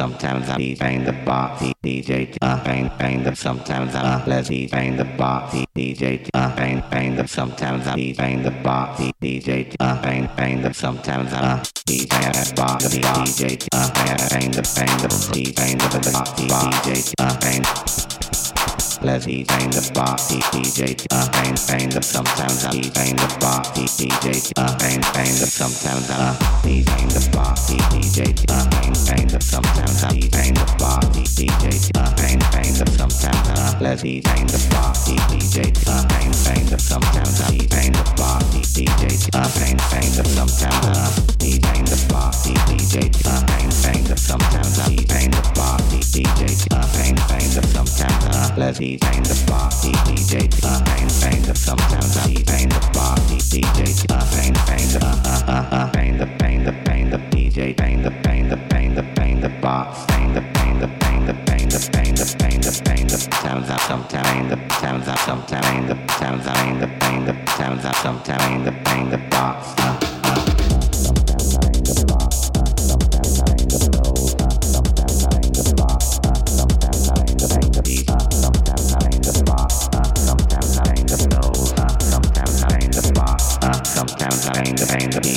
sometimes I bang the box, DJ uh, bang bang the sometimes I let's bang the box, DJ uh, bang bang the sometimes I bang the box, DJ uh, bang bang the sometimes I uh, DJ that box, DJ uh, bang bang the bang the DJ bang the box, DJ bang. Eat bang the bar, DJ, uh, bang, bang the sometimes eat bang the bar, DJ, uh, bang, bang the sometimes eat bang the bar, DJ, uh, bang, bang the sometimes eat bang the bar, DJ, uh, bang, bang the sometimes let's eat bang the bar, DJ, uh, bang, bang the sometimes eat bang the bar, DJ, uh, bang, bang the sometimes uh, uh, let's eat the party DJ uh, bang bang the sometimes I bang the party DJ uh, bang bang the uh, uh, uh, uh, sometimes sounds up sometimes I pain the sounds up the the sometimes the bang the bar pain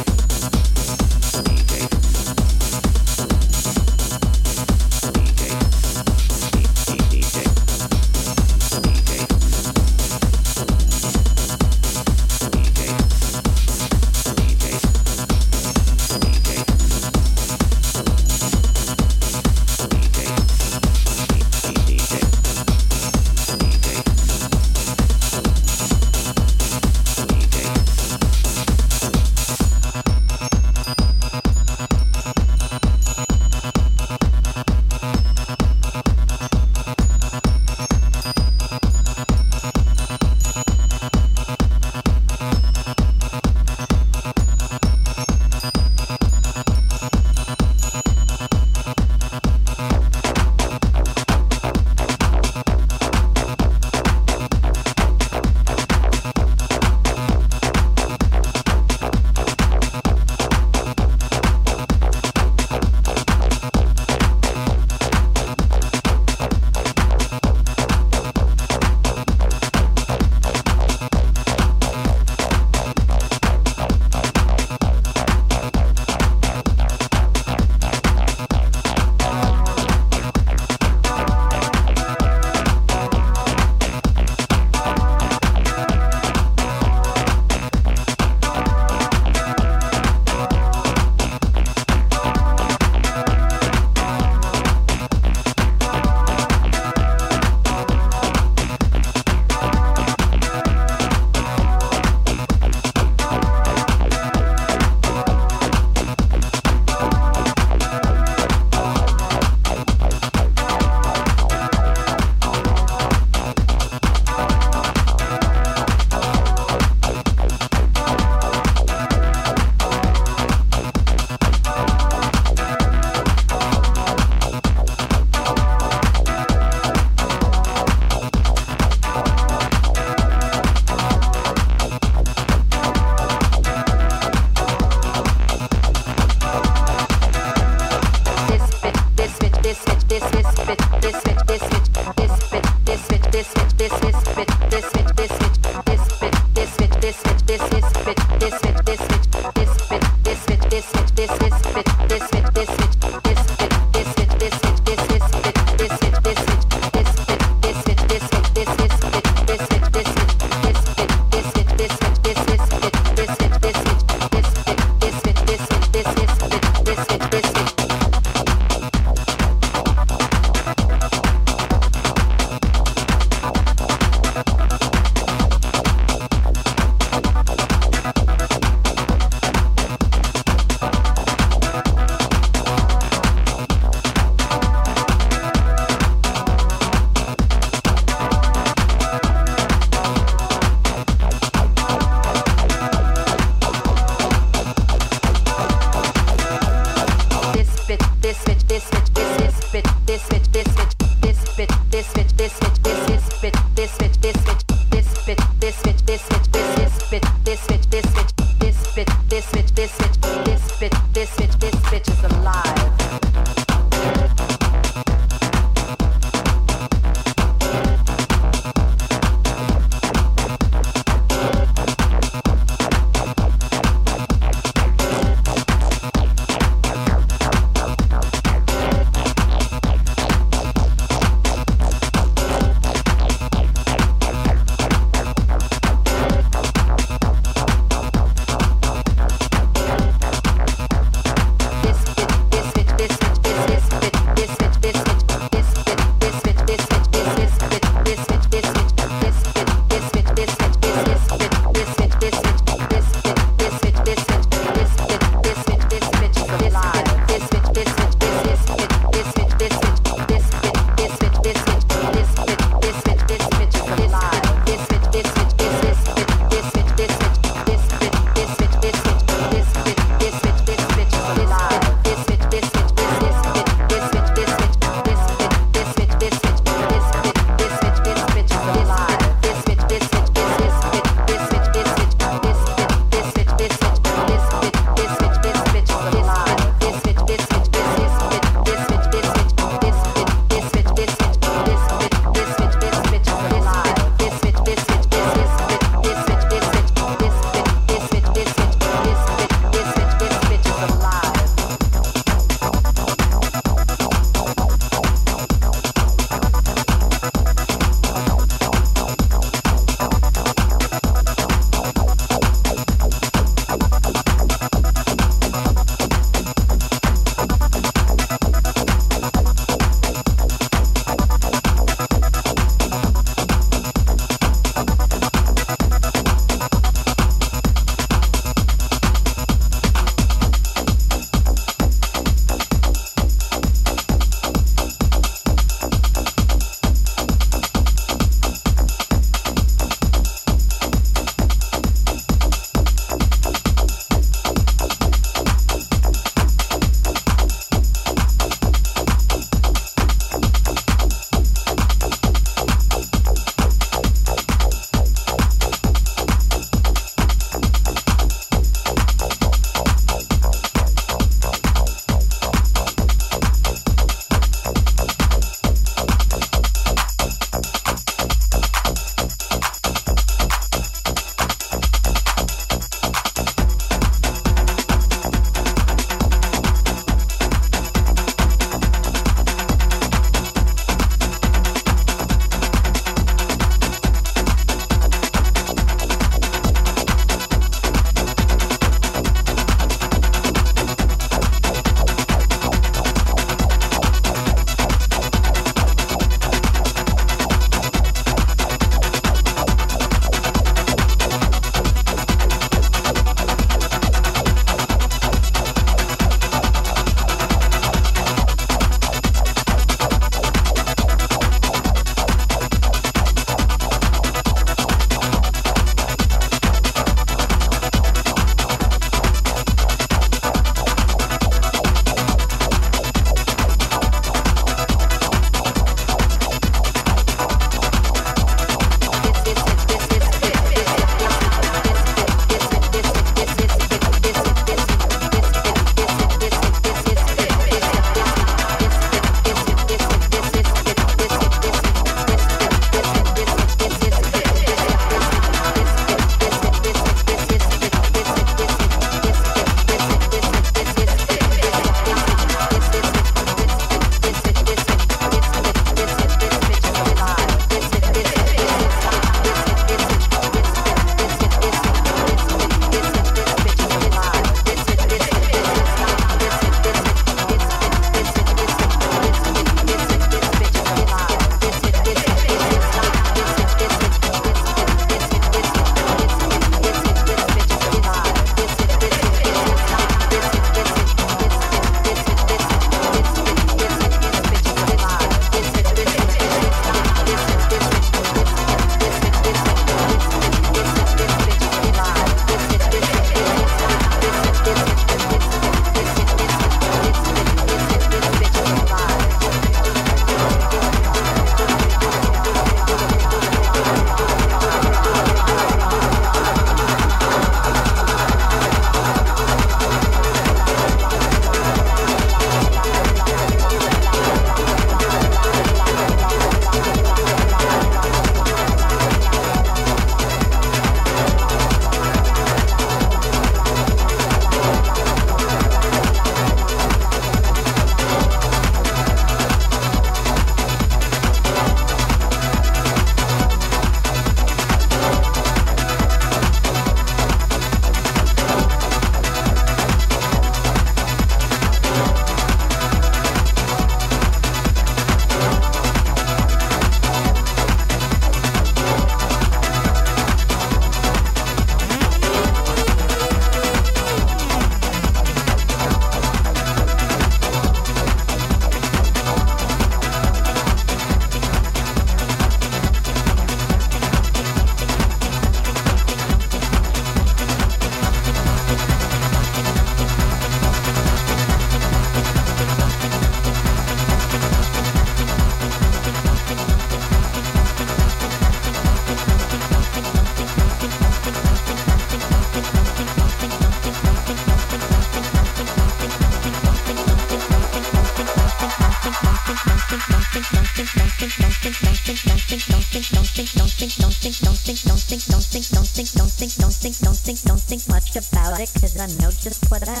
it, cause I know just what I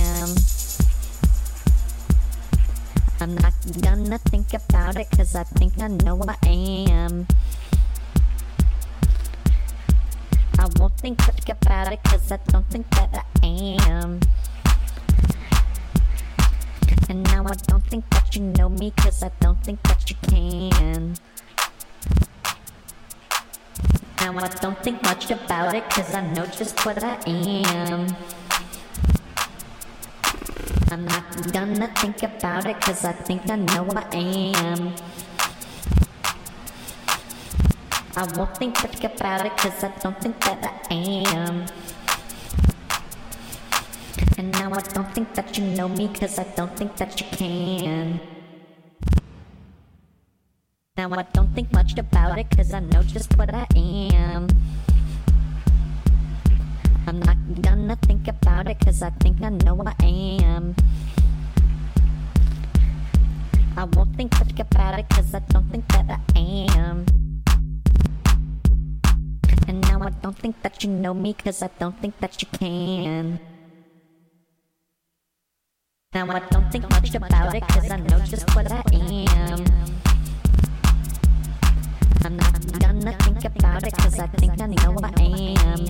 am. I'm not gonna think about it, cause I think I know what I am. I won't think much about it, cause I don't think that I am. And now I don't think that you know me, cause I don't think that you can. Now I don't think much about it, cause I know just what I am. I'm not gonna think about it, cause I think I know what I am. I won't think much about it, cause I don't think that I am. And now I don't think that you know me, cause I don't think that you can. Now I don't think much about it, cause I know just what I am. I'm not gonna think about it, cause I think I know what I am. I won't think much about it, cause I don't think that I am. And now I don't think that you know me, cause I don't think that you can. Now I don't think much about it, cause I know just what I am. I'm not gonna think about it, cause I think I know what I am.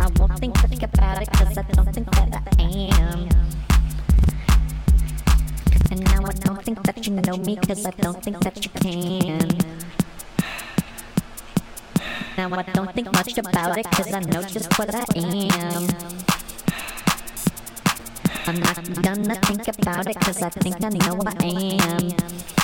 I won't think much about it, cause I don't think that I am. And now I don't think that you know me, cause I don't think that you can. Now I don't think much about it, cause I know just what I am. I'm not gonna think about it, cause I think I know what I am.